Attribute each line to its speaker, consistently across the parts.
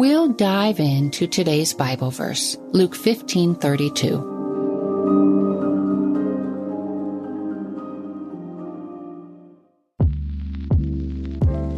Speaker 1: we'll dive into today's Bible verse, Luke 15 32.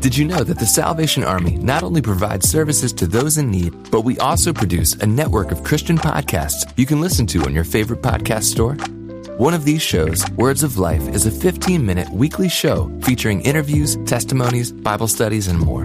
Speaker 2: Did you know that the Salvation Army not only provides services to those in need, but we also produce a network of Christian podcasts you can listen to on your favorite podcast store? One of these shows, Words of Life, is a 15 minute weekly show featuring interviews, testimonies, Bible studies, and more.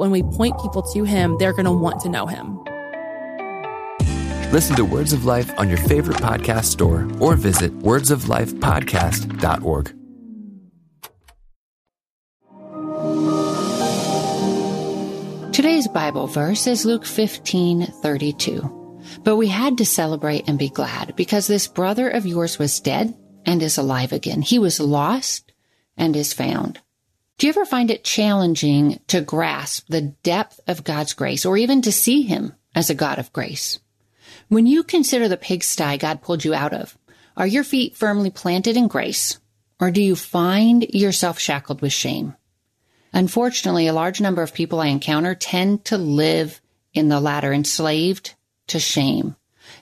Speaker 3: When we point people to him, they're going to want to know him.
Speaker 2: Listen to Words of Life on your favorite podcast store or visit wordsoflifepodcast.org.
Speaker 1: Today's Bible verse is Luke 15 32. But we had to celebrate and be glad because this brother of yours was dead and is alive again. He was lost and is found. Do you ever find it challenging to grasp the depth of God's grace or even to see Him as a God of grace? When you consider the pigsty God pulled you out of, are your feet firmly planted in grace or do you find yourself shackled with shame? Unfortunately, a large number of people I encounter tend to live in the latter, enslaved to shame.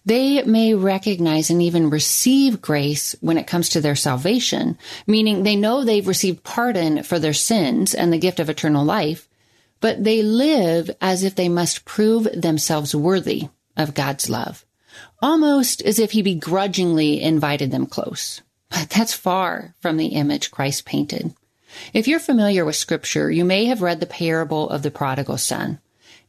Speaker 1: They may recognize and even receive grace when it comes to their salvation, meaning they know they've received pardon for their sins and the gift of eternal life, but they live as if they must prove themselves worthy of God's love, almost as if he begrudgingly invited them close. But that's far from the image Christ painted. If you're familiar with scripture, you may have read the parable of the prodigal son.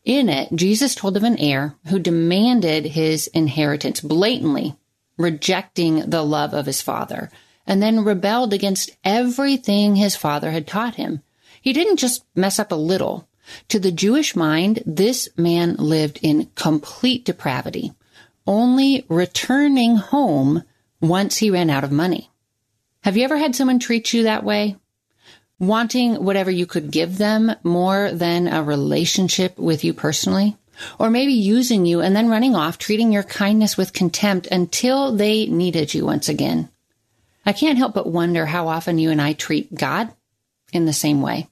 Speaker 1: In it, Jesus told of an heir who demanded his inheritance blatantly, rejecting the love of his father, and then rebelled against everything his father had taught him. He didn't just mess up a little. To the Jewish mind, this man lived in complete depravity, only returning home once he ran out of money. Have you ever had someone treat you that way? Wanting whatever you could give them more than a relationship with you personally? Or maybe using you and then running off, treating your kindness with contempt until they needed you once again. I can't help but wonder how often you and I treat God in the same way,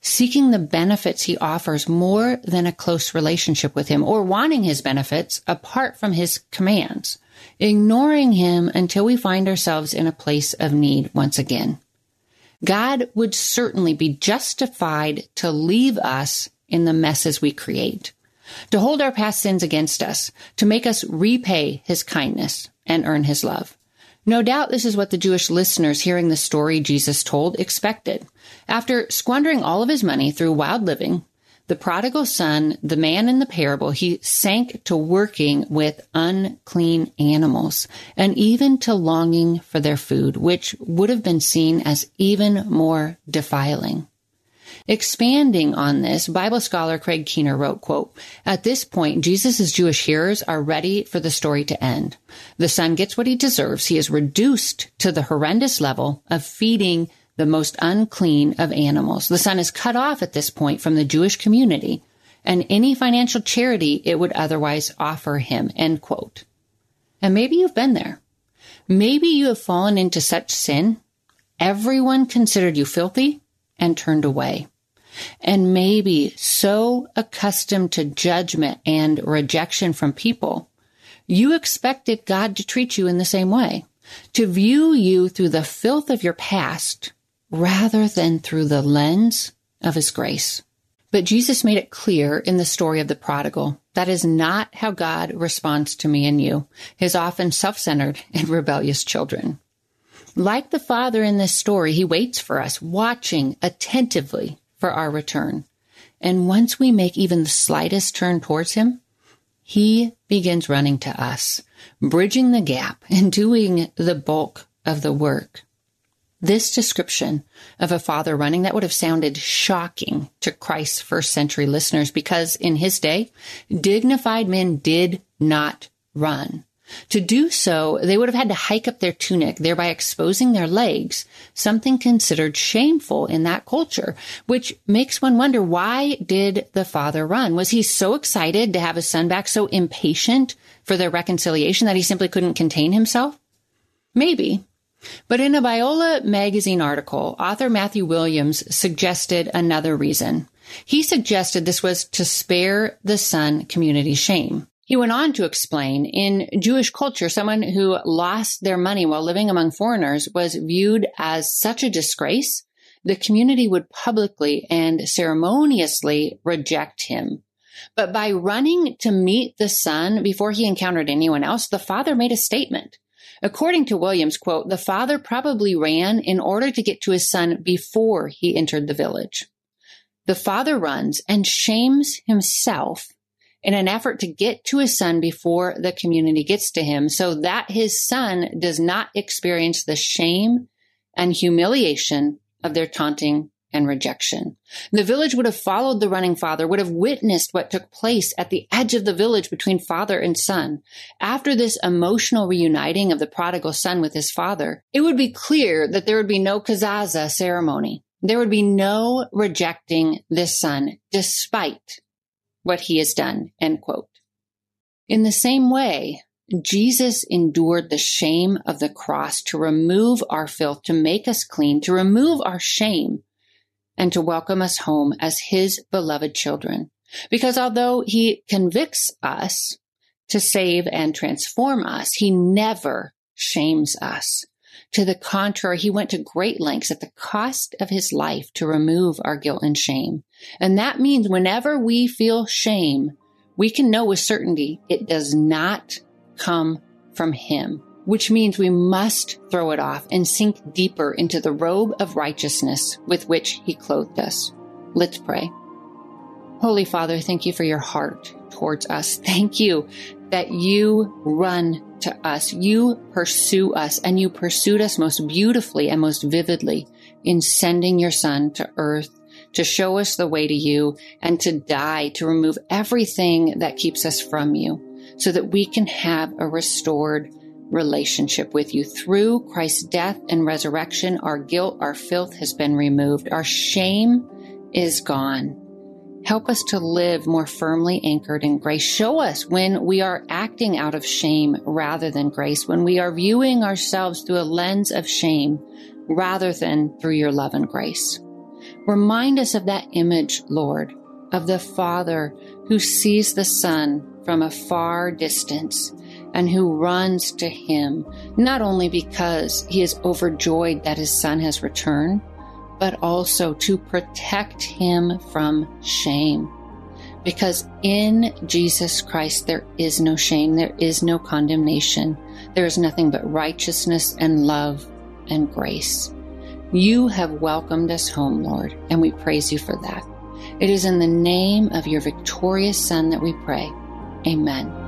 Speaker 1: seeking the benefits he offers more than a close relationship with him or wanting his benefits apart from his commands, ignoring him until we find ourselves in a place of need once again. God would certainly be justified to leave us in the messes we create, to hold our past sins against us, to make us repay his kindness and earn his love. No doubt this is what the Jewish listeners hearing the story Jesus told expected. After squandering all of his money through wild living, the prodigal son, the man in the parable, he sank to working with unclean animals and even to longing for their food, which would have been seen as even more defiling. Expanding on this, Bible scholar Craig Keener wrote, quote, At this point, Jesus' Jewish hearers are ready for the story to end. The son gets what he deserves. He is reduced to the horrendous level of feeding the most unclean of animals. The son is cut off at this point from the Jewish community and any financial charity it would otherwise offer him. End quote. And maybe you've been there. Maybe you have fallen into such sin. Everyone considered you filthy and turned away. And maybe so accustomed to judgment and rejection from people, you expected God to treat you in the same way, to view you through the filth of your past rather than through the lens of his grace. But Jesus made it clear in the story of the prodigal That is not how God responds to me and you, his often self-centered and rebellious children. Like the father in this story, he waits for us, watching attentively for our return. And once we make even the slightest turn towards him, he begins running to us, bridging the gap and doing the bulk of the work. This description of a father running, that would have sounded shocking to Christ's first century listeners because in his day, dignified men did not run. To do so, they would have had to hike up their tunic, thereby exposing their legs, something considered shameful in that culture, which makes one wonder why did the father run? Was he so excited to have his son back, so impatient for their reconciliation that he simply couldn't contain himself? Maybe, but in a Biola magazine article, author Matthew Williams suggested another reason. He suggested this was to spare the son community shame. He went on to explain in Jewish culture, someone who lost their money while living among foreigners was viewed as such a disgrace. The community would publicly and ceremoniously reject him. But by running to meet the son before he encountered anyone else, the father made a statement. According to Williams, quote, the father probably ran in order to get to his son before he entered the village. The father runs and shames himself in an effort to get to his son before the community gets to him so that his son does not experience the shame and humiliation of their taunting and rejection. The village would have followed the running father, would have witnessed what took place at the edge of the village between father and son. After this emotional reuniting of the prodigal son with his father, it would be clear that there would be no kezazah ceremony. There would be no rejecting this son despite what he has done. End quote. In the same way, Jesus endured the shame of the cross to remove our filth, to make us clean, to remove our shame and to welcome us home as his beloved children. Because although he convicts us to save and transform us, he never shames us. To the contrary, he went to great lengths at the cost of his life to remove our guilt and shame. And that means whenever we feel shame, we can know with certainty it does not come from him which means we must throw it off and sink deeper into the robe of righteousness with which he clothed us. Let's pray. Holy Father, thank you for your heart towards us. Thank you that you run to us. You pursue us and you pursued us most beautifully and most vividly in sending your son to earth to show us the way to you and to die to remove everything that keeps us from you so that we can have a restored relationship with you. Through Christ's death and resurrection, our guilt, our filth has been removed. Our shame is gone. Help us to live more firmly anchored in grace. Show us when we are acting out of shame rather than grace, when we are viewing ourselves through a lens of shame rather than through your love and grace. Remind us of that image, Lord, of the Father who sees the Son from a far distance and who runs to him, not only because he is overjoyed that his son has returned, but also to protect him from shame. Because in Jesus Christ there is no shame, there is no condemnation, there is nothing but righteousness and love and grace. You have welcomed us home, Lord, and we praise you for that. It is in the name of your victorious Son that we pray. Amen.